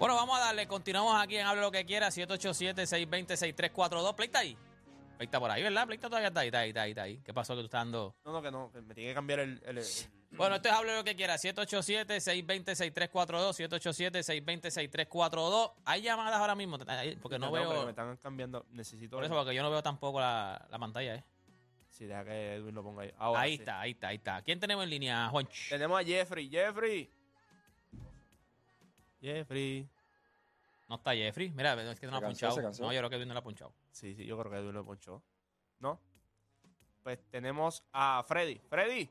Bueno, vamos a darle. Continuamos aquí en Hable lo que quiera. 787-620-6342. Play está ahí. Play está por ahí, ¿verdad? Play está todavía está ahí, está ahí, está ahí, está ahí. ¿Qué pasó que tú estás dando? No, no, que no, que me tiene que cambiar el. el- el- Bueno, esto es Hable lo que quiera. 787-620-6342. 787-620-6342. Hay llamadas ahora mismo. Porque no porque veo. me están cambiando. Necesito. Por eso, porque yo no veo tampoco la, la pantalla, ¿eh? Sí, deja que Edwin lo ponga ahí. Ahora ahí sí. está, ahí está, ahí está. ¿Quién tenemos en línea, Juanch? Tenemos a Jeffrey. Jeffrey. Jeffrey. No está Jeffrey. Mira, es que no ha punchado. No, yo creo que Edwin no la ha punchado. Sí, sí, yo creo que Edwin lo ponchó. ¿No? Pues tenemos a Freddy. Freddy.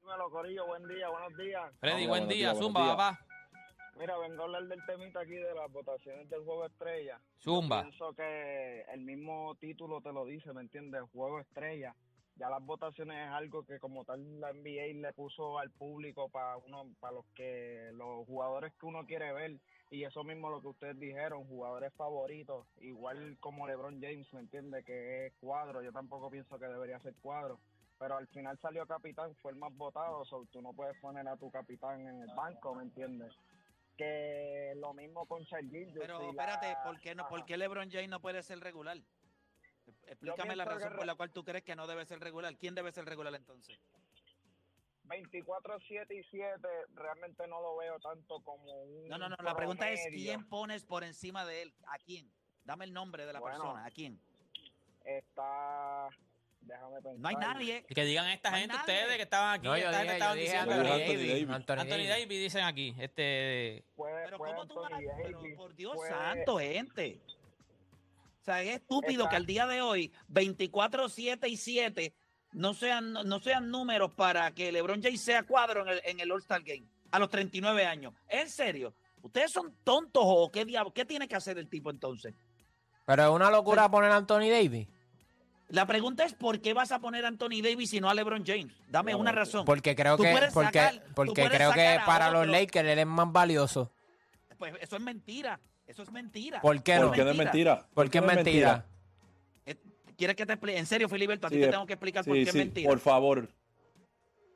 Dímelo, Corillo, buen día, buenos días. Freddy, Hola, buen día. días, Zumba, días. papá. Mira, vengo a hablar del temita aquí de las votaciones del Juego Estrella. Zumba. Pienso que el mismo título te lo dice, ¿me entiendes? Juego Estrella. Ya las votaciones es algo que como tal la NBA le puso al público para uno, para los que los jugadores que uno quiere ver y eso mismo lo que ustedes dijeron, jugadores favoritos, igual como LeBron James, ¿me entiende? Que es cuadro, yo tampoco pienso que debería ser cuadro, pero al final salió capitán, fue el más votado, so, tú no puedes poner a tu capitán en el banco, ¿me entiendes? Que lo mismo con Charles Pero la- espérate, ¿por qué, no, ¿por Ajá. qué LeBron James no puede ser regular? Explícame la razón por la cual tú crees que no debe ser regular. ¿Quién debe ser regular entonces? 24, 7 y 7 realmente no lo veo tanto como un No, no, no. La pregunta es quién pones por encima de él. ¿A quién? Dame el nombre de la Bueno. persona. ¿A quién? Está déjame pensar. No hay nadie. Que digan esta No gente, nadie. ustedes que estaban aquí. No, yo dije, yo estaban dije diciendo Anthony Anthony Davis. Davis. Anthony Anthony Davis. Davis dicen aquí. Este. Puede- Pero puede ¿cómo tú vas a- Anthony pero, por Dios puede- santo, gente. O sea, es estúpido que al día de hoy 24, 7 y 7 no sean, no sean números para que LeBron James sea cuadro en el, en el All-Star Game a los 39 años. ¿En serio? ¿Ustedes son tontos o qué diablo? ¿Qué tiene que hacer el tipo entonces? Pero es una locura poner a Anthony Davis. La pregunta es ¿por qué vas a poner a Anthony Davis y no a LeBron James? Dame una razón. Porque creo que, porque, sacar- porque creo que para los. Lakers él es más valioso. Pues eso es mentira. Eso es mentira. ¿Por qué no? ¿Por qué no es mentira? ¿Por qué es mentira? Eh, ¿Quieres que te explique? En serio, Filiberto, a ti Sí, te eh, tengo que explicar por qué sí, es mentira. por favor.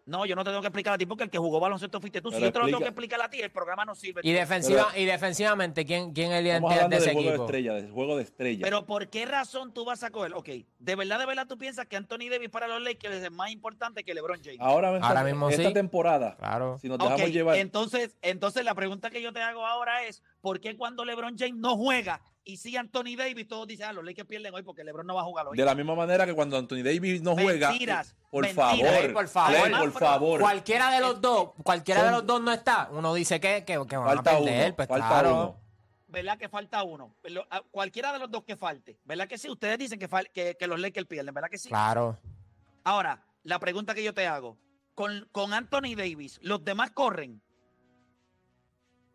No, yo no te tengo que explicar a ti porque el que jugó baloncesto fuiste tú. Si yo te lo tengo que explicar a ti, el programa no sirve. Y, defensiva, y defensivamente, ¿quién, quién es el hablando de ese del juego de equipo? estrella, del juego de estrella. Pero ¿por qué razón tú vas a coger? Ok, de verdad, de verdad tú piensas que Anthony Davis para los Lakers es más importante que LeBron James. ahora, esta- Ahora mismo esta sí. temporada, Claro. si nos dejamos llevar, entonces, entonces la pregunta que yo te hago ahora es, ¿por qué cuando LeBron James no juega y sí Anthony Davis, todos dicen, ah, los Lakers pierden hoy porque LeBron no va a jugar hoy? de la misma manera que cuando Anthony Davis no juega, Mentiras, por mentiras. favor, Ey, por favor. Play, por favor. Cualquiera de los dos, cualquiera de los dos no está. Uno dice que, que, que van a Falta perder, uno, pues falta claro. uno. ¿Verdad que falta uno? Pero, Cualquiera de los dos que falte. ¿Verdad que sí? Ustedes dicen que, fal- que, que los Lakers pierden, ¿verdad que sí? Claro. Ahora, la pregunta que yo te hago, con, con Anthony Davis, ¿los demás corren?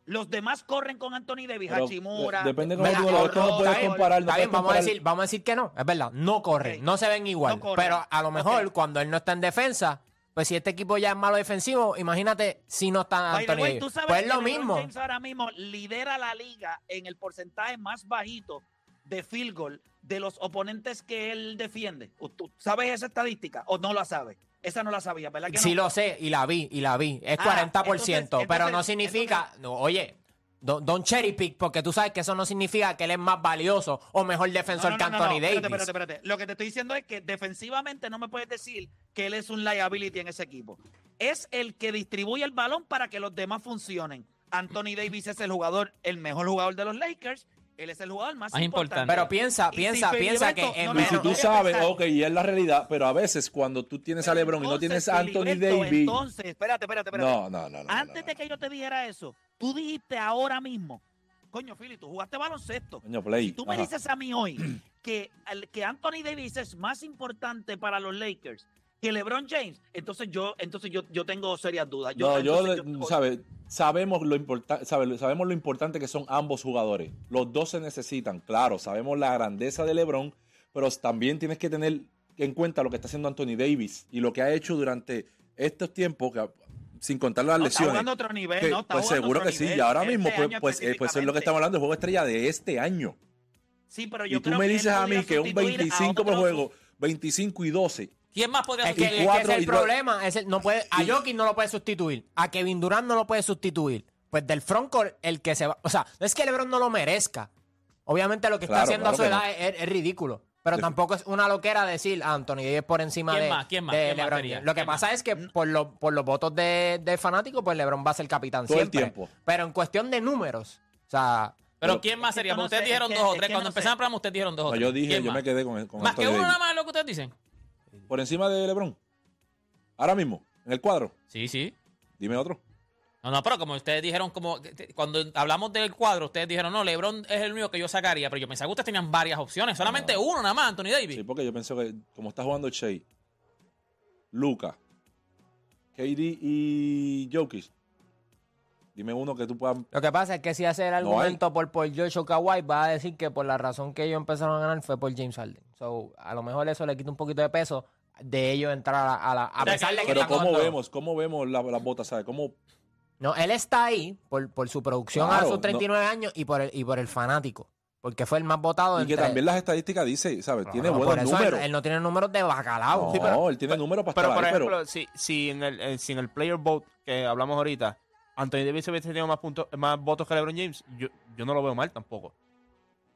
Los demás corren con Anthony Davis, Pero, Hachimura. de- depende cómo tú lo no, puedes comparar. no Está bien, puedes vamos a, decir, vamos a decir que no, es verdad, no corren, no se ven igual. No pero a lo mejor cuando él no está en defensa, pues si este equipo ya es malo defensivo, imagínate si no está Anthony way, Davis. tú sabes Pues es lo mismo. James ahora mismo lidera la liga en el porcentaje más bajito de field goal de los oponentes que él defiende. ¿O ¿Tú sabes esa estadística o no la sabes? Esa no la sabía, ¿verdad que Sí no? lo sé, y la vi, y la vi. Es Ah, 40%, entonces- pero no entonces- significa, no, oye, don, don cherry pick, porque tú sabes que eso no significa que él es más valioso o mejor defensor No, no, que no, no, Anthony no, Davis. Espérate, espérate, espérate. Lo que te estoy diciendo es que defensivamente no me puedes decir que él es un liability en ese equipo. Es el que distribuye el balón para que los demás funcionen. Anthony Davis es el jugador, el mejor jugador de los Lakers. Él es el jugador más, Más importante. importante. Pero piensa, Y piensa, si piensa que en no, Y no, si tú no, sabes, ok, y es la realidad, pero a veces cuando tú tienes a LeBron y no tienes a Anthony Davis, Entonces, espérate, espérate, espérate. no, no, no, no. Antes no, de que yo te dijera eso, tú dijiste ahora mismo, coño, Philly, tú jugaste baloncesto. Coño, play. Si tú me Ajá. dices a mí hoy que, que Anthony Davis es más importante para los Lakers que LeBron James, entonces yo, entonces yo, yo tengo serias dudas. No, yo, yo- sabe, sabemos lo importante, sabemos lo importante que son ambos jugadores. Los dos se necesitan, claro, sabemos la grandeza de LeBron, pero también tienes que tener en cuenta lo que está haciendo Anthony Davis y lo que ha hecho durante estos tiempos, que, sin contar las no, está lesiones. jugando otro nivel, que, ¿no? Está pues seguro que sí, y ahora este mismo, pues, pues, eh, pues es lo que estamos hablando, el juego estrella de este año. Sí, pero yo Y tú creo me que dices a mí que un sustituir a 25 por juego, 25 y 12. ¿Quién más podría Es que, es que es el problema. es el- no puede, a Jokic no lo puede sustituir. A Kevin Durant no lo puede sustituir. pues del frontcourt, el que se va. O sea, no es que LeBron no lo merezca. Obviamente lo que está Claro, haciendo a su edad es, es ridículo. Pero tampoco es una loquera decir a Anthony Davis por encima ¿Quién de, más? ¿Quién más? de ¿Quién más LeBron? James. Lo que ¿Quién pasa es que por, lo- por los votos de, de fanáticos, pues LeBron va a ser capitán Todo el siempre. tiempo. Pero en cuestión de números, o sea, Pero ¿quién más sería? Porque ustedes dijeron dos o es tres. Cuando empezaron el programa, ustedes dijeron dos o tres. yo dije, ¿Quién yo más? me quedé con, con Más que uno nada más es lo que ustedes dicen. Por encima de LeBron. Ahora mismo, en el cuadro. Sí, sí. Dime otro. No, no, pero como ustedes dijeron, como cuando hablamos del cuadro, ustedes dijeron, no, LeBron es el único que yo sacaría, pero yo pensaba que ustedes tenían varias opciones, solamente uno nada más, Anthony Davis. Sí, porque yo pienso que como está jugando Shea, Luca, KD y Jokic, dime uno que tú puedas... lo que pasa es que si hace el No argumento por, por Josh o Kawhi, va a decir que por la razón que ellos empezaron a ganar fue por James Harden. So, a lo mejor eso le quita un poquito de peso de ellos entrar a la... A, la- a pesar que- de que Pero ¿cómo jugando- vemos? ¿Cómo vemos la- las botas? ¿Sabes? ¿Cómo No, él está ahí por, por su producción Claro, a sus no- 39 años y por, el, y por el fanático. Porque fue el más votado. Y que también las estadísticas dice, ¿sabes? Tiene No, buenos por eso él- números. Él, no tiene números de bacalao. no, Sí, pero- él tiene números para Pero, estar por ahí, ejemplo, pero si, si, en el, eh, si en el player vote que hablamos ahorita, Anthony Davis hubiese tenido más, puntos, más votos que LeBron James, yo, yo no lo veo mal tampoco.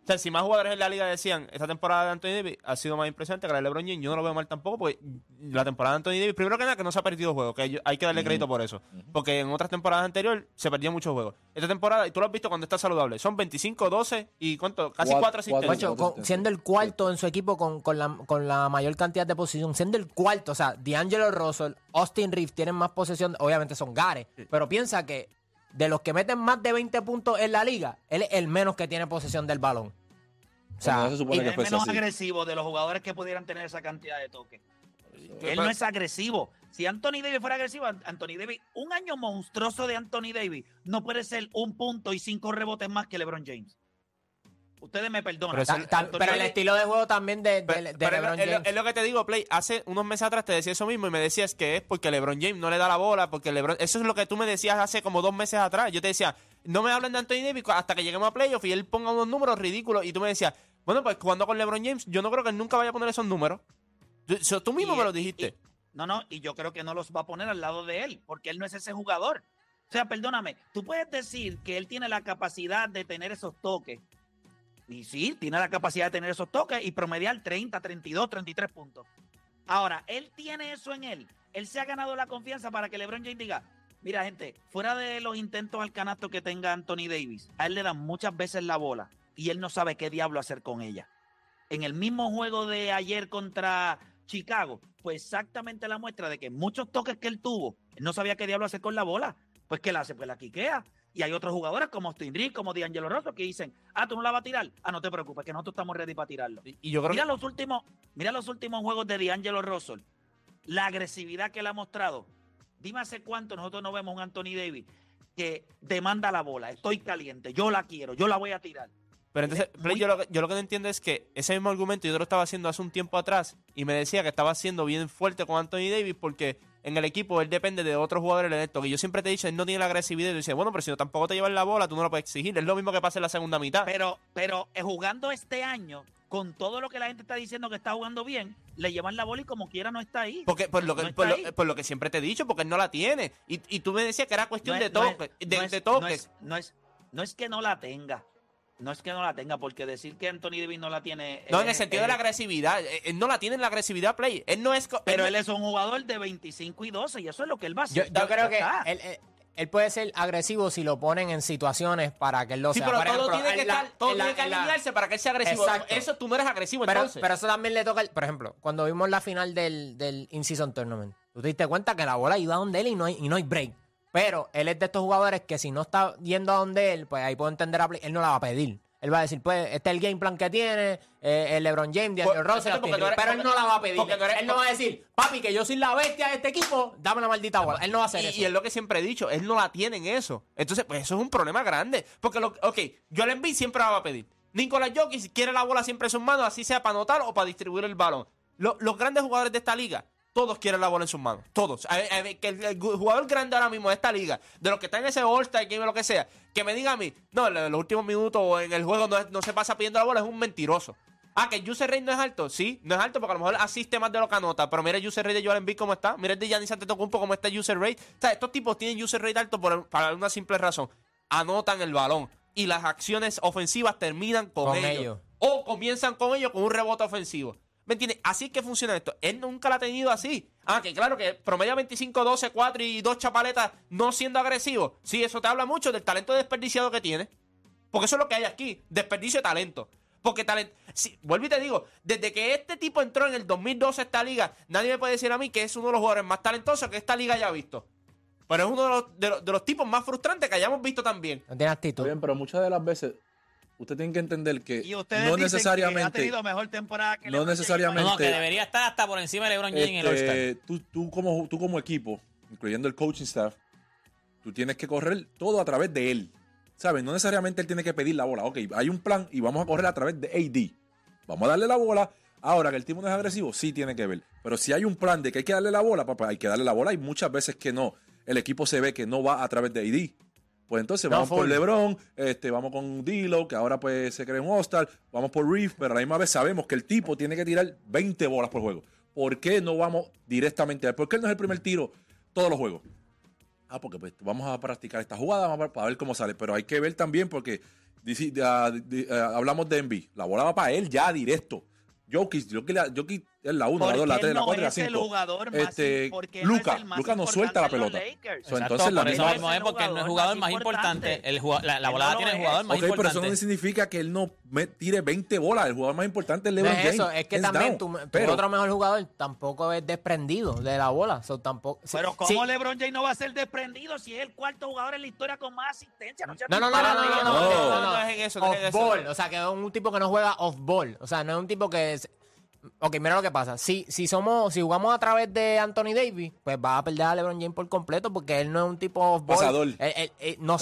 O sea, si más jugadores en la liga decían, esta temporada de Anthony Davis ha sido más impresionante que la de LeBron James, yo no lo veo mal tampoco, porque la temporada de Anthony Davis, primero que nada, que no se ha perdido juegos, que hay- que darle crédito por eso. Porque en otras temporadas anteriores se perdían muchos juegos. Esta temporada, y tú lo has visto cuando está saludable, son 25, 12 y ¿cuánto? Casi Cuatro- 4 cuatro- asistencias. Siendo el cuarto en su equipo con, con la, con la mayor cantidad de posición, siendo el cuarto, o sea, D'Angelo Russell, Austin Reeves tienen más posesión, obviamente son Gares, pero piensa que de los que meten más de 20 puntos en la liga, él es el menos que tiene posesión del balón. O sea, se Y supone que es menos así. agresivo de los jugadores que pudieran tener esa cantidad de toques. Él no es agresivo. Si Anthony Davis fuera agresivo, An- Anthony Davis, un año monstruoso de Anthony Davis no puede ser un punto y cinco rebotes más que LeBron James. Ustedes me perdonan. Pero eso- ta- ta- Anthony pero el estilo de juego también de, de, Pero, de pero es, LeBron lo- es lo, James. es lo que te digo, Play. Hace unos meses atrás te decía eso mismo y me decías que es porque LeBron James no le da la bola, porque LeBron... Eso es lo que tú me decías hace como dos meses atrás. Yo te decía, no me hablen de Anthony Davis hasta que lleguemos a playoff y él ponga unos números ridículos y tú me decías, bueno, pues jugando con LeBron James, yo no creo que él nunca vaya a poner esos números. Tú, eso tú mismo Y- me lo dijiste. y- no, no, y yo creo que no los va a poner al lado de él, porque él no es ese jugador. O sea, perdóname, tú puedes decir que él tiene la capacidad de tener esos toques. Y sí, tiene la capacidad de tener esos toques y promediar 30, 32, 33 puntos. Ahora, él tiene eso en él. Él se ha ganado la confianza para que LeBron James diga, mira gente, fuera de los intentos al canasto que tenga Anthony Davis, a él le dan muchas veces la bola y él no sabe qué diablo hacer con ella. En el mismo juego de ayer contra Chicago, fue exactamente la muestra de que muchos toques que él tuvo, él no sabía qué diablo hacer con la bola. Pues ¿qué la hace? Pues la quiquea. Y hay otros jugadores como Reeves, como D'Angelo Rosso, que dicen, ah, tú no la vas a tirar. Ah, no te preocupes, que nosotros estamos ready para tirarlo. Y, y yo creo Mira que... los últimos, mira los últimos juegos de D'Angelo Russell. La agresividad que él ha mostrado. Dime hace cuánto nosotros no vemos un Anthony Davis que demanda la bola. Estoy caliente, yo la quiero, yo la voy a tirar. Pero entonces, Play, yo, lo, que- yo lo que no entiendo es que ese mismo argumento yo lo estaba haciendo hace un tiempo atrás y me decía que estaba siendo bien fuerte con Anthony Davis porque en el equipo él depende de otros jugadores en esto. Que yo siempre te he dicho, él no tiene la agresividad. Y decía, bueno, pero si no tampoco te llevan la bola, tú no lo puedes exigir. Es lo mismo que pasa en la segunda mitad. Pero, pero eh, jugando este año, con todo lo que la gente está diciendo que está jugando bien, le llevan la bola y como quiera no está ahí. Porque por lo que, No está por, lo, ahí. por lo que siempre te he dicho, porque él no la tiene. Y, y tú me decías que era cuestión No de es- toques. no de, es- de no toques. es- No es, no es que no la tenga. No es que no la tenga, porque decir que Anthony Davis no la tiene. no, en es- el sentido de la es- agresividad. Eh, Él no la tiene en la agresividad, Play. Él no es. Pero él es un jugador de 25 y 12 y eso es lo que él va a hacer. yo creo que él, él- él puede ser agresivo si lo ponen en situaciones para que él lo Sí, sea. pero Por todo ejemplo, tiene que la- estar, todo en la- tiene que la- alinearse para que él sea agresivo. Exacto. Eso tú no eres agresivo, Pero, entonces. pero eso también le toca, por ejemplo, cuando vimos la final del, del In-Season Tournament, tú te diste cuenta que la bola iba a donde él y no hay, y no hay break. Pero él es de estos jugadores que si no está yendo a donde él, pues ahí puedo entender, a Play, él no la va a pedir. Él va a decir, pues, este es el game plan que tiene, eh, el LeBron James, Pues, Russell, porque Austin tú eres- Reeves, pero él no la va a pedir. porque él no va a decir, papi, que yo soy la bestia de este equipo, dame la maldita bola. Él no va a hacer y, eso. y es lo que siempre he dicho, él no la tiene en eso. Entonces, pues eso es un problema grande. Porque, lo, ok, Joel Embiid siempre la va a pedir. Nicolás Jokic quiere la bola siempre en sus manos, así sea para anotar o para distribuir el balón. Lo- los grandes jugadores de esta liga, todos quieren la bola en sus manos. Todos. A ver, a ver, que el, el jugador grande ahora mismo de esta liga, de los que están en ese All-Star Game o lo que sea, que me diga a mí, no, en los últimos minutos o en el juego no, no se pasa pidiendo la bola, es un mentiroso. Ah, que user rate no es alto. Sí, no es alto porque a lo mejor asiste más de lo que anota. Pero mira el user rate de Joel Embiid cómo está. Mira el de Giannis Antetokounmpo cómo está el user rate. O sea, estos tipos tienen user rate alto por, para una simple razón. anotan el balón y las acciones ofensivas terminan con, Con ellos. ellos. O comienzan con ellos con un rebote ofensivo. ¿Me entiendes? Así es que funciona esto. Él nunca la ha tenido así. Ah, que claro, que promedia 25, 12, 4 y dos chapaletas no siendo agresivo. Sí, eso te habla mucho del talento desperdiciado que tiene. Porque eso es lo que hay aquí. Desperdicio de talento. Porque talento. Sí, vuelvo y te digo, desde que este tipo entró en el 2012 a esta liga, nadie me puede decir a mí que es uno de los jugadores más talentosos que esta liga haya visto. Pero es uno de los, de los, de los tipos más frustrantes que hayamos visto también. No tiene Está actitud. bien, pero muchas de las veces usted tiene que entender que Y ustedes no dicen que ha necesariamente tenido mejor temporada que no necesariamente- No, no, que debería estar hasta por encima de LeBron James en el este, tú, tú como, tú como equipo, incluyendo el coaching staff, tú tienes que correr todo a través de él. ¿Sabes? No necesariamente él tiene que pedir la bola. Ok, hay un plan y vamos a correr a través de AD. Vamos a darle la bola. Ahora que el tipo no es agresivo, sí tiene que ver. Pero si hay un plan de que hay que darle la bola, papá, hay que darle la bola. Hay muchas veces que no. El equipo se ve que no va a través de AD. Pues entonces No, vamos por. LeBron, este, vamos con Dilo, que ahora pues se cree un All-Star, vamos por Reef, pero a la misma vez sabemos que el tipo tiene que tirar 20 bolas por juego. ¿Por qué no vamos directamente a él? ¿Por qué él no es el primer tiro todos los juegos? Ah, porque pues vamos a practicar esta jugada vamos a- para ver cómo sale. Pero hay que ver también porque dice- di- hablamos de Envy. La bola va para él ya directo. Jokic, Jokic, Jokic es la 1, la 2, la Porque 3, él la no 4 y la es el 5. jugador más Este, porque no Luka no suelta la importante pelota. So, Exacto, entonces la misma- mismo es porque él no es el jugador más importante. El jugado- la, la volada no tiene el jugador más Ok, pero eso importante. no significa que él no me tire 20 bolas. El jugador más importante es No LeBron es James. eso, es que también tu, tu Pero- otro mejor jugador tampoco es desprendido de la bola. So, tampoco, Pero sí. ¿cómo LeBron James no va a ser desprendido si es el cuarto jugador en la historia con más asistencia? No, seas No, no, no, no, no, no, disparate. no, No. no, no, No, no, es en eso, no es en eso. Off-ball, o sea, que es un tipo que no juega off-ball. O sea, no es un tipo que... es- Ok, mira lo que pasa. Si, si somos, si jugamos a través de Anthony Davis, pues va a perder a LeBron James por completo porque él no es un tipo. Pasador. Él- él- él no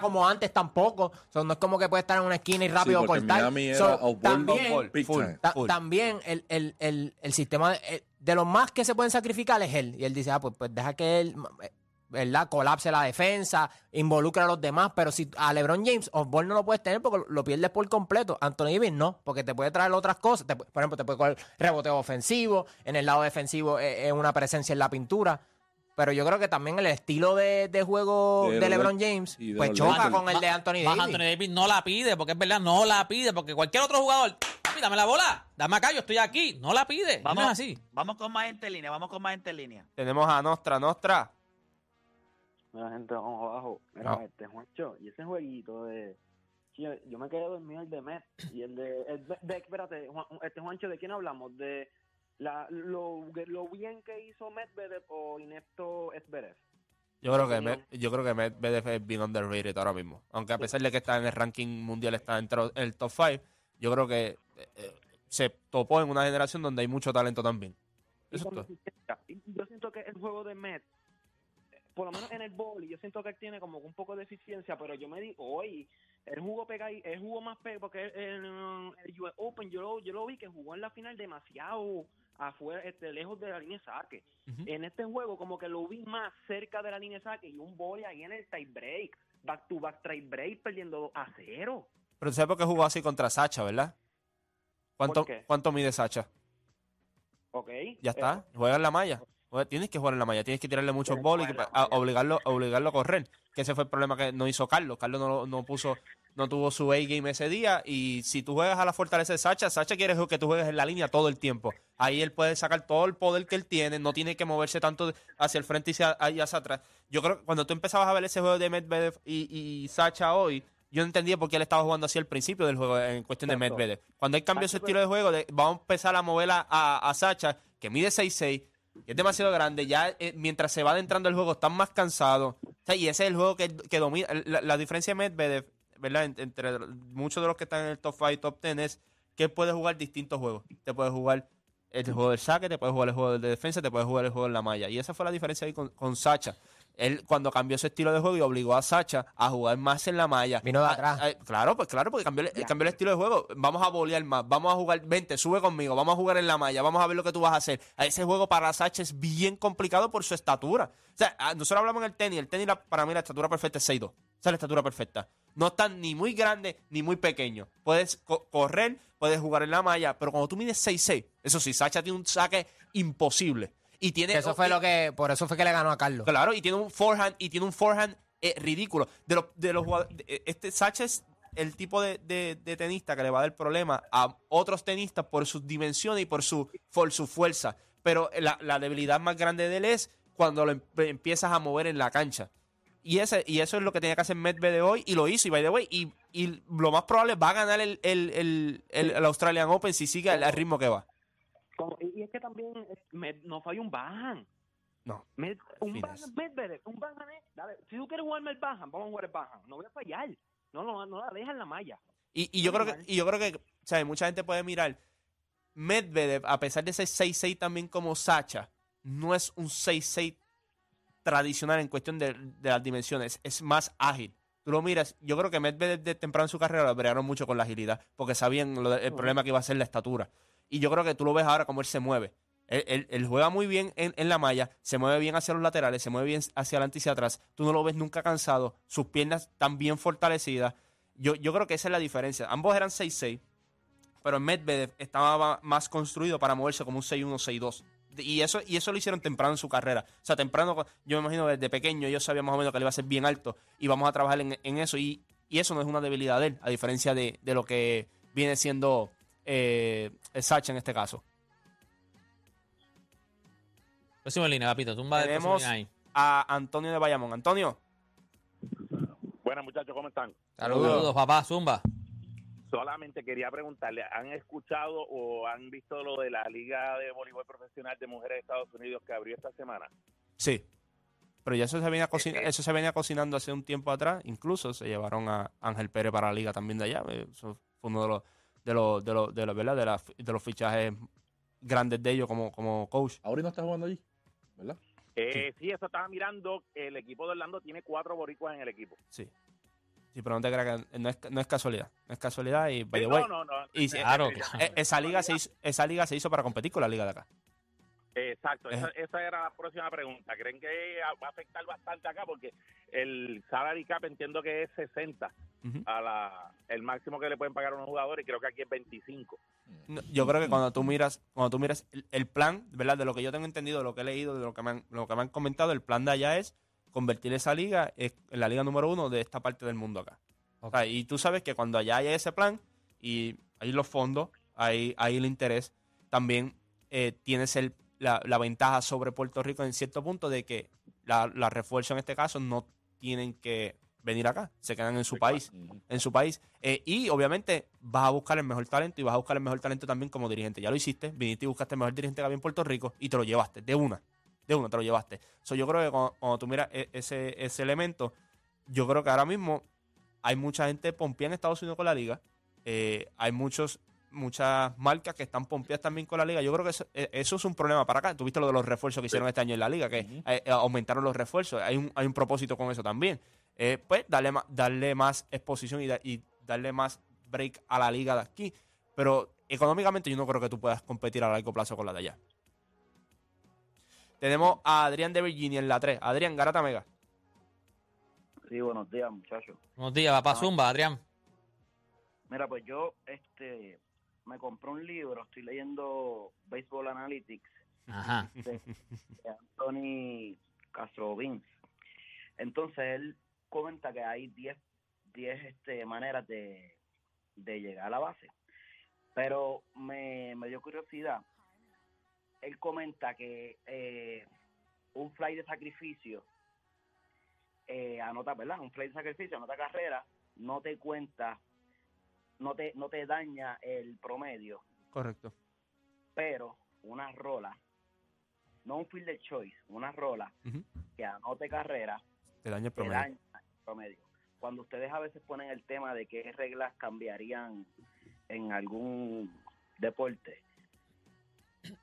como antes tampoco. O sea, no es como que puede estar en una esquina y rápido Sí, cortar. So, también, full. Ta- Full. También el, el, el, el sistema de, eh, de los más que se pueden sacrificar es él. Y él dice, ah, pues, pues deja que él, eh, ¿verdad? Colapse la defensa, involucra a los demás. Pero si a LeBron James, off-ball no lo puedes tener porque lo pierdes por completo. Anthony Davis no, porque te puede traer otras cosas. Te por ejemplo, te puede coger reboteo ofensivo. En el lado defensivo eh, es una presencia en la pintura. Pero yo creo que también el estilo de, de juego De LeBron James de pues choca con el de Anthony más Davis. Anthony Davis no la pide, porque es verdad, no la pide, porque cualquier otro jugador, papi, dame la bola, dame acá, yo estoy aquí, no la pide. Vamos, no es así. vamos con más gente en línea, vamos con más gente en línea. Tenemos a Nostra, Nostra. Mira, gente, vamos abajo. Mira, No. este Juancho, y ese jueguito de. Yo me quedé dormido el de Met y el de. el de, de- espérate, Juan- este Juancho, ¿de quién hablamos? De la, lo, lo bien que hizo Medvedev o inepto Esberev. Yo creo que. Med- yo creo que Medvedev es bien underrated ahora mismo. Aunque a pesar de que está en el ranking mundial, está dentro del top 5, yo creo que eh, se topó en una generación donde hay mucho talento también. Y es todo. Yo siento que el juego de Met, por lo menos en el boli, yo siento que él tiene como un poco de eficiencia, pero yo me di, hoy él jugó pega ahí, él jugó más pega, porque en el US Open yo lo, yo lo vi que jugó en la final demasiado afuera, este, lejos de la línea de saque. En este juego como que lo vi más cerca de la línea de saque y un boli ahí en el tie break, back to back tie break perdiendo 2 a 0. Pero tú sabes por qué jugó así contra Sacha, ¿verdad? ¿Cuánto. ¿cuánto mide Sacha? ¿Ok? Ya está, juega en la malla. Tienes que jugar en la malla, tienes que tirarle muchos bolos y a- obligarlo, obligarlo a correr. Que ese fue el problema que no hizo Carlos. Carlos no, no puso, no tuvo su A-game ese día. Y si tú juegas a la fortaleza de Sacha, Sacha quiere que tú juegues en la línea todo el tiempo. Ahí él puede sacar todo el poder que él tiene, no tiene que moverse tanto hacia el frente y hacia, atrás. Yo creo que cuando tú empezabas a ver ese juego de Medvedev y, y Sacha hoy, yo no entendía por qué él estaba jugando así al principio del juego en cuestión de. Medvedev. Cuando cambio de su estilo de juego, de- vamos a empezar a mover a, a, a Sacha, que mide 6'6", que es demasiado grande, ya eh, mientras se va adentrando el juego están más cansados. Y ese es el juego que, que domina. La, la diferencia de Medvedev, ¿verdad? En- Entre muchos de los que están en el top 5, top 10 es que puede jugar distintos juegos. Te puede jugar el juego del saque, te puede jugar el juego de defensa, te puede jugar el juego en la malla. Y esa fue la diferencia ahí con, con Sacha. Él cuando cambió su estilo de juego y obligó a Sacha a jugar más en la malla. Vino de Ah, atrás. claro, pues claro, porque cambió el, cambió el estilo de juego. Vamos a bolear más, vamos a jugar, vente, sube conmigo, vamos a jugar en la malla, vamos a ver lo que tú vas a hacer. A Ese juego para Sacha es bien complicado por su estatura. O sea, ah, nosotros hablamos en el tenis, el tenis la- para mí la estatura perfecta es 6'2. Esa es la estatura perfecta. No están ni muy grande ni muy pequeño. Puedes co- correr, puedes jugar en la malla, pero cuando tú mides 6'6, eso sí, Sacha tiene un saque imposible. Y tiene, Eso fue lo que, por eso fue que le ganó a Carlos. Claro, y tiene un forehand, y tiene un forehand eh, ridículo. De los, de los de- eh, este es el tipo de, de- de tenista que le va a dar problema a otros tenistas por sus dimensiones y por su, por su fuerza. Pero la, la debilidad más grande de él es cuando lo em- empiezas a mover en la cancha. Y, ese, y eso es lo que tenía que hacer Medvedev hoy y lo hizo. Y by the way, y, y lo más probable va a ganar el, el, el, el- Australian Open si sigue al ritmo que va. Como- y, es que también eh, no falla un Bajan. No. Med- un. Bajan, Medvedev, un Bajan es, dale, si tú quieres jugarme el Bajan, vamos a jugar el Bajan. No voy a fallar. No, no, no la deja en la malla. Y, y yo creo que, y yo creo que, sea, mucha gente puede mirar. Medvedev, a pesar de ser 6-6 también como Sacha, no es un 6-6 tradicional en cuestión de, de las dimensiones. Es más ágil. Tú lo miras, yo creo que Medvedev de temprano en su carrera lo bregaron mucho con la agilidad, porque sabían lo de- el problema que iba a ser la estatura. Y yo creo que tú lo ves ahora como él se mueve. Él, juega muy bien en, en la malla, se mueve bien hacia los laterales, se mueve bien hacia adelante y hacia atrás. Tú no lo ves nunca cansado, sus piernas están bien fortalecidas. Yo, yo creo que esa es la diferencia. Ambos eran 6-6, pero Medvedev estaba más construido para moverse como un 6-1, 6-2. Y eso, y eso lo hicieron temprano en su carrera. O sea, temprano, yo me imagino desde pequeño, yo sabía más o menos que le iba a ser bien alto y vamos a trabajar en, en eso. Y, y eso no es una debilidad de él, a diferencia de, de lo que viene siendo eh, Sacha en este caso. Próximo línea, papito. Tumba Tenemos a Antonio de Bayamón. Antonio, Buenas muchachos, ¿cómo están? Saludos, papá. Zumba. Solamente quería preguntarle, ¿han escuchado o han visto lo de la Liga de Voleibol Profesional de Mujeres de Estados Unidos que abrió esta semana? sí. Pero ya eso se venía, cocina- eso se venía cocinando hace un tiempo atrás. Incluso se llevaron a Ángel Pérez para la liga también de allá. Eso fue uno de los, de los, de los, de los, ¿verdad? De, la- de los fichajes grandes de ellos como, como coach. Ahora no está jugando allí, ¿verdad? Eh, sí. eso estaba mirando, el equipo de Orlando tiene cuatro boricuas en el equipo. Sí. Sí, pero no te creas que no es, no es casualidad. No es casualidad y, by the no, way, no, no. y Claro, claro. e- esa, liga se hizo, esa liga se hizo para competir con la liga de acá. Exacto, esa, esa era la próxima pregunta. ¿Creen que va a afectar bastante acá? Porque el salary cap entiendo que es 60 A la, el máximo que le pueden pagar a un jugador y creo que aquí es 25. No, Yo creo que cuando tú miras, cuando tú miras el, el plan, ¿verdad? De lo que yo tengo entendido, de lo que he leído, de lo que me han, lo que me han comentado, el plan de allá es convertir esa liga en la liga número uno de esta parte del mundo acá. O sea, y tú sabes que cuando allá hay ese plan y hay los fondos, hay, hay el interés, también eh, tienes el, la, la ventaja sobre Puerto Rico en cierto punto de que la, la refuerzo en este caso no tienen que venir acá, se quedan en su país en su país. Eh, y obviamente vas a buscar el mejor talento y vas a buscar el mejor talento también como dirigente. Ya lo hiciste, viniste y buscaste el mejor dirigente que había en Puerto Rico y te lo llevaste, de una. De una te lo llevaste. So, yo creo que cuando, cuando tú miras e- ese, ese elemento, yo creo que ahora mismo hay mucha gente pompeada en Estados Unidos con la liga. Eh, hay muchos muchas marcas que están pompeadas también con la liga. Yo creo que eso, eh, eso es un problema para acá. Tuviste lo de los refuerzos que hicieron este año en la liga, que eh, aumentaron los refuerzos. Hay un, hay un propósito con eso también. Eh, pues darle, darle más exposición y, da- y darle más break a la liga de aquí. Pero económicamente yo no creo que tú puedas competir a largo plazo con la de allá. Tenemos a Adrián de Virginia en la 3. Adrián, Garata Mega. Sí, buenos días, muchachos. Buenos días, papá. Zumba, Adrián. Mira, pues yo este me compré un libro, estoy leyendo Baseball Analytics Ajá. de, de Anthony Castro Vince. Entonces él comenta que hay 10 10 este, maneras de, de llegar a la base. Pero me, me dio curiosidad. Él comenta que eh, un fly de sacrificio eh, anota, ¿verdad? Un fly de sacrificio, anota carrera, no te cuenta, no te, no te daña el promedio, Correcto. pero una rola, no un field de choice, una rola que anote carrera, Te daña el te promedio. daña promedio. Cuando ustedes a veces ponen el tema de qué reglas cambiarían en algún deporte,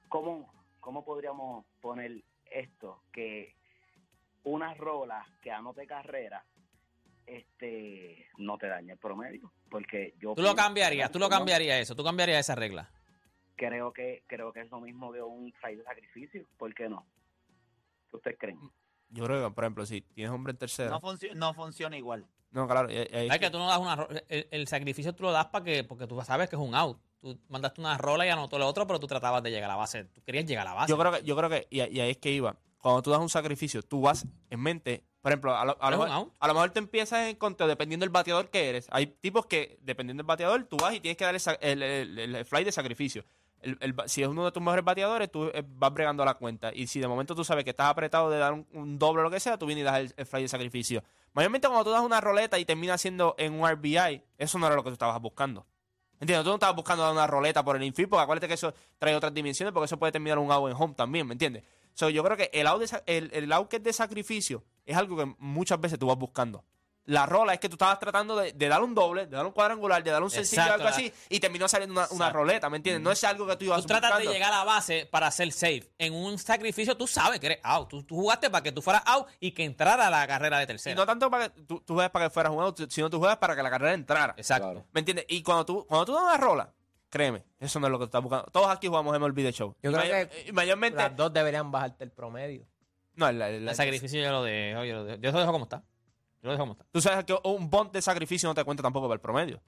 ¿cómo, cómo podríamos poner esto? Que una rola que anote carrera este no te daña el promedio porque yo Tú lo cambiarías, tú lo cambiarías eso, tú cambiarías esa regla. creo que creo que es lo mismo de un sacrificio ¿por qué no? ¿qué ustedes creen? Yo creo que, por ejemplo, si tienes hombre en tercera. No, funci- no funciona igual. No, claro. Es que tú no das una el, el sacrificio tú lo das para que porque tú sabes que es un out. Tú mandaste una rola y anotó lo otro, pero tú tratabas de llegar a la base. Tú querías llegar a la base. Yo creo que, yo creo que, y, y ahí es que iba. Cuando tú das un sacrificio, tú vas en mente Por ejemplo, a lo, a lo mejor, a lo mejor te empiezas en conteo dependiendo del bateador que eres. Hay tipos que, dependiendo del bateador, tú vas y tienes que dar el, el- el- el fly de sacrificio. Si es uno de tus mejores bateadores, tú eh, vas bregando la cuenta. Y si de momento tú sabes que estás apretado de dar un, doble o lo que sea, tú vienes y das el, fly de sacrificio. Mayormente cuando tú das una roleta y terminas siendo en un RBI, eso no era lo que tú estabas buscando. ¿Entiendes? Tú no estabas buscando dar una roleta por el infield, porque acuérdate que eso trae otras dimensiones, porque eso puede terminar un out en home también, ¿me entiendes? So, yo creo que el out, el, el out que es de sacrificio es algo que muchas veces tú vas buscando. La rola es que tú estabas tratando de, de dar un doble, de dar un cuadrangular, de dar un sencillo, Exacto, algo la- así, y terminó saliendo una, roleta, ¿me entiendes? No es algo que tú ibas Tú tratas buscando. de llegar a la base para ser safe. En un sacrificio tú sabes que eres out. Tú, tú jugaste para que tú fueras out y que entrara la carrera de Y tercera. no tanto para que tú, tú juegues para que fueras un out, sino tú juegas para que la carrera entrara. Exacto. Claro. ¿Me entiendes? Y cuando tú, cuando tú das una rola, créeme, eso no es lo que tú estás buscando. Todos aquí jugamos MLB The Show. Yo Y creo mayor- que y mayormente... Las dos deberían bajarte el promedio. No, el- el- El sacrificio yo lo dejo. Yo lo dejo, yo lo dejo como está. Yo lo dejo como está. Tú sabes que un bond de sacrificio no te cuenta tampoco para el promedio.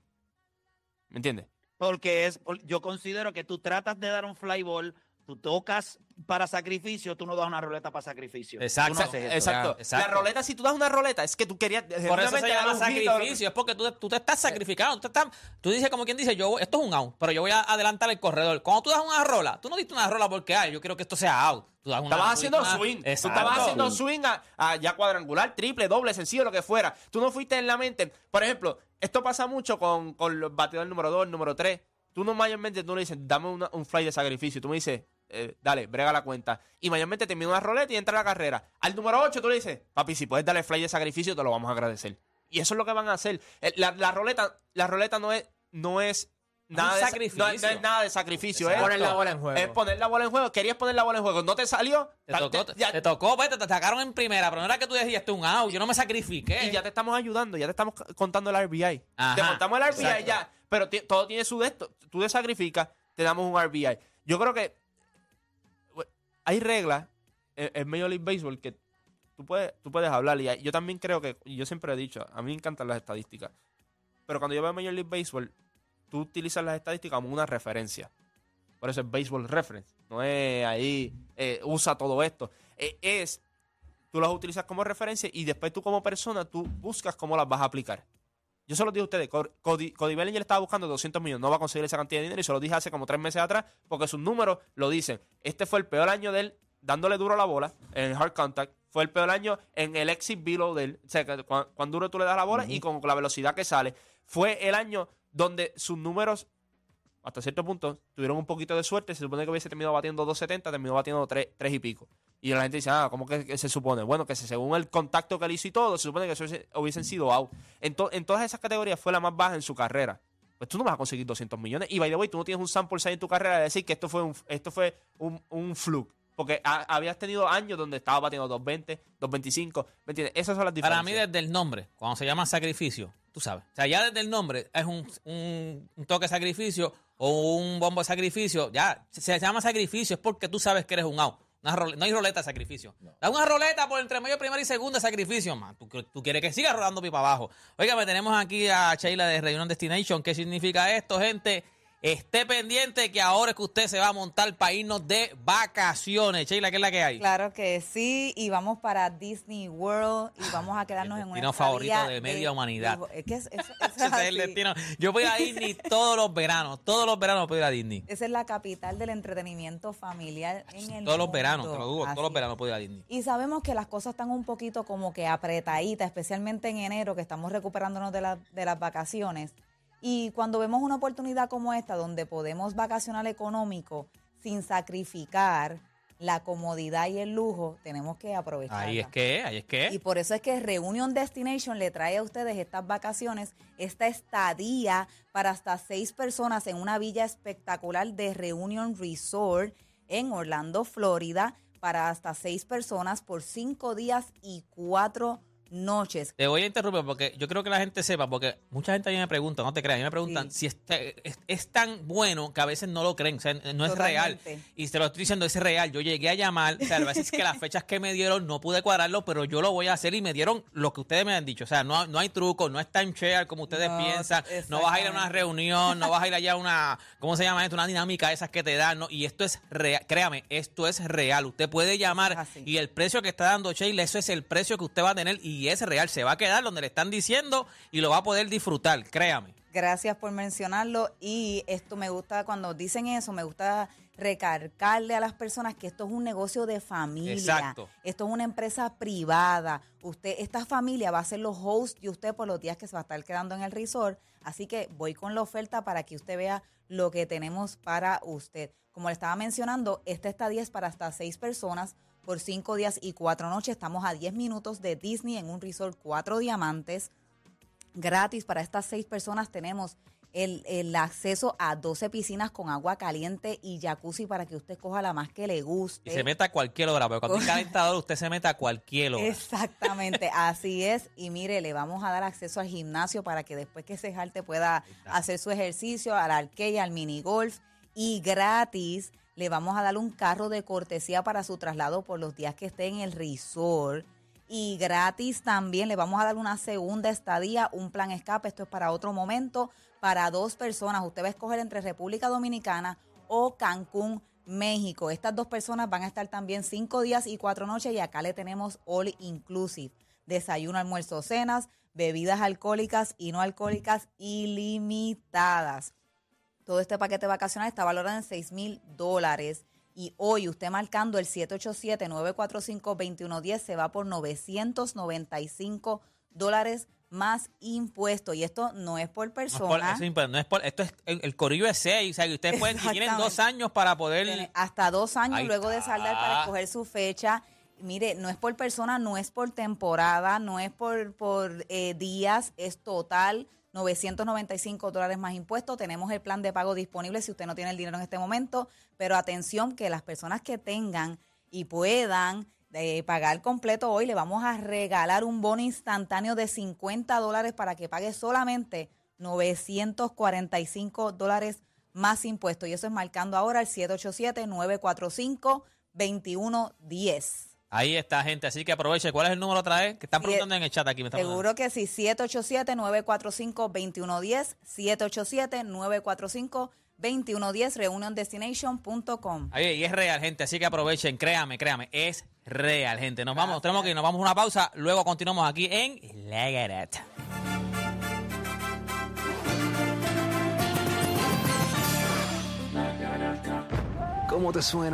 ¿Me entiendes? Porque es, por- yo considero que tú tratas de dar un fly ball, tú tocas para sacrificio, tú no das una roleta para sacrificio. Exacto. No. Exacto. Ya, exacto. La roleta, si tú das una roleta, es que tú querías. Por eso se llama sacrificio. Es porque tú, tú te estás sacrificando. Tú, te estás- tú dices, como quien dice, yo esto es un out, pero yo voy a adelantar el corredor. Cuando tú das una rola, tú no diste una rola porque ay, yo quiero que esto sea out. Tú das una, Estabas haciendo una- swing. Tú estabas haciendo swing a, a ya cuadrangular, triple, doble, sencillo, lo que fuera. Tú no fuiste en la mente. Por ejemplo, esto pasa mucho con, con los bateadores número 2, número 3. Tú no mayormente tú le dices, dame una- un fly de sacrificio. Tú me dices, eh, dale, brega la cuenta. Y mayormente termina una roleta y entra la carrera. Al número 8 tú le dices, papi, si puedes darle fly de sacrificio, te lo vamos a agradecer. Y eso es lo que van a hacer. Eh, La, la roleta, la roleta no es, no es nada, de, sa- sacrificio. no, es- no es nada de sacrificio. Es, Poner la bola en juego. es poner la bola en juego. Querías poner la bola en juego. No te salió. Te tocó, Te- ya- te tocó, pues, te, te sacaron en primera, pero no era que tú decías, un out, yo no me sacrifiqué. y ya te estamos ayudando, ya te estamos contando el RBI. Ajá, te contamos el RBI exacto. ya, pero todo tiene su de esto. Tú te sacrificas, te damos un RBI. Yo creo que hay reglas en, en Major League Baseball que tú puedes, tú puedes hablar. Y yo también creo que, yo siempre he dicho, a mí me encantan las estadísticas. Pero cuando yo veo Major League Baseball, tú utilizas las estadísticas como una referencia. Por eso es Baseball Reference. No es ahí, eh, usa todo esto. Eh, es, tú las utilizas como referencia y después tú como persona, tú buscas cómo las vas a aplicar. Yo se lo dije a ustedes, Cody, Cody Bellinger estaba buscando 200 millones, no va a conseguir esa cantidad de dinero y se lo dije hace como tres meses atrás porque sus números lo dicen. Este fue el peor año de él dándole duro a la bola en hard contact. Fue el peor año en el exit below de él, o sea, cuán duro tú le das la bola y con la velocidad que sale. Fue el año donde sus números hasta cierto punto, tuvieron un poquito de suerte. Se supone que hubiese terminado batiendo 2.70, terminó batiendo 3, y pico. Y la gente dice, ah, ¿cómo que, que se supone? Bueno, que se- según el contacto que él hizo y todo, se supone que eso hubiese- hubiesen sido out. En, to- en todas esas categorías fue la más baja en su carrera. Pues tú no vas a conseguir 200 millones. Y by the way, tú no tienes un sample size en tu carrera de decir que esto fue un, esto fue un, un fluke. Porque ha- habías tenido años donde estaba batiendo 220, 225. ¿Me entiendes? Esas son las diferencias. Para mí, desde el nombre, cuando se llama sacrificio, tú sabes. O sea, ya desde el nombre es un, un- un toque de sacrificio o un bombo de sacrificio. Ya, se, se llama sacrificio, es porque tú sabes que eres un out. Una role- no hay roleta de sacrificio. Da una roleta por entre medio primera y segunda de sacrificio, man. Tú, tú quieres que siga rodando pipa abajo. Oiga, me tenemos aquí a Sheila de Reunion Destination. ¿Qué significa esto, gente? Esté pendiente que ahora es que usted se va a montar para irnos de vacaciones. Sheila, ¿qué es la que hay? Claro que sí, y vamos para Disney World y vamos a quedarnos en una destino favorito de media humanidad. Es que es- eso- eso es Ese es el destino. Yo voy a Disney todos los veranos. Todos los veranos puedo ir a Disney. Esa es la capital del entretenimiento familiar en el Todos los veranos, te lo digo. Todos los veranos puedo ir a Disney. Y sabemos que las cosas están un poquito como que apretaditas, especialmente en enero, que estamos recuperándonos de, la- de las vacaciones. Y cuando vemos una oportunidad como esta, donde podemos vacacionar económico sin sacrificar la comodidad y el lujo, tenemos que aprovecharla. Ahí es que, ahí es Y que. por eso es que Reunion Destination le trae a ustedes estas vacaciones, esta estadía para hasta seis personas en una villa espectacular de Reunion Resort en Orlando, Florida, para hasta seis personas por cinco días y cuatro noches. Te voy a interrumpir porque yo creo que la gente sepa, porque mucha gente a mí me pregunta, no te creas, a mí me preguntan Sí. si este- es, es tan bueno que a veces no lo creen, o sea, no es real. Y te lo estoy diciendo, es real. Yo llegué a llamar, o sea, a veces que las fechas que me dieron no pude cuadrarlo, pero yo lo voy a hacer y me dieron lo que ustedes me han dicho. O sea, no, no hay truco, no es timeshare como ustedes No, piensan, no vas a ir a una reunión, no vas a ir allá a una, ¿cómo se llama esto? Una dinámica esas que te dan, ¿no? Y esto es real, créame, esto es real. Usted puede llamar así. y el precio que está dando Sheila, eso es el precio que usted va a tener y es real. Se va a quedar donde le están diciendo y lo va a poder disfrutar, créame. Gracias por mencionarlo. Y esto me gusta, cuando dicen eso, me gusta recargarle a las personas que esto es un negocio de familia. Exacto. Esto es una empresa privada. Usted, esta familia va a ser los hosts de usted por los días que se va a estar quedando en el resort. Así que voy con la oferta para que usted vea lo que tenemos para usted. Como le estaba mencionando, esta estadía es para hasta seis personas por cinco días y cuatro noches. Estamos a 10 minutos de Disney en un resort cuatro diamantes gratis para estas seis personas tenemos el, el acceso a 12 piscinas con agua caliente y jacuzzi para que usted coja la más que le guste. Y se meta a cualquier hora, porque cuando hay calentador usted se mete a cualquier hora. Exactamente, así es. Y mire, le vamos a dar acceso al gimnasio para que después que se jalte pueda hacer su ejercicio, al arcade, al mini golf. Y gratis le vamos a dar un carro de cortesía para su traslado por los días que esté en el resort. Y gratis también le vamos a dar una segunda estadía, un plan escape. Esto es para otro momento, para dos personas. Usted va a escoger entre República Dominicana o Cancún, México. Estas dos personas van a estar también cinco días y cuatro noches y acá le tenemos all inclusive. Desayuno, almuerzo, cenas, bebidas alcohólicas y no alcohólicas ilimitadas. Todo este paquete vacacional está valorado en 6 mil dólares. Y hoy usted marcando el 787-945-2110 se va por 995 dólares más impuesto. Y esto no es por No es por- persona. es no es por- esto es el, el corillo es seis, o sea, que ustedes pueden, tienen dos años para poder. Tiene hasta dos años Ahí luego de saldar para escoger su fecha. Mire, no es por persona, no es por temporada, no es por, por eh, días, es total 995 dólares más impuestos. Tenemos el plan de pago disponible si usted no tiene el dinero en este momento, pero atención que las personas que tengan y puedan eh, pagar completo hoy, le vamos a regalar un bono instantáneo de 50 dólares para que pague solamente 945 dólares más impuestos. Y eso es marcando ahora el 787-945-2110. Ahí está, gente. Así que aproveche. ¿Cuál es el número otra vez? Que están preguntando en el chat aquí. Me están Seguro que sí, 787-945-2110, 787-945-2110, reuniondestination.com. Ahí, y es real, gente. Así que aprovechen. Créame, créame. Es real, gente. Nos vamos, tenemos que ir. Nos vamos a una pausa. Luego continuamos aquí en La Garata. ¿Cómo te suena?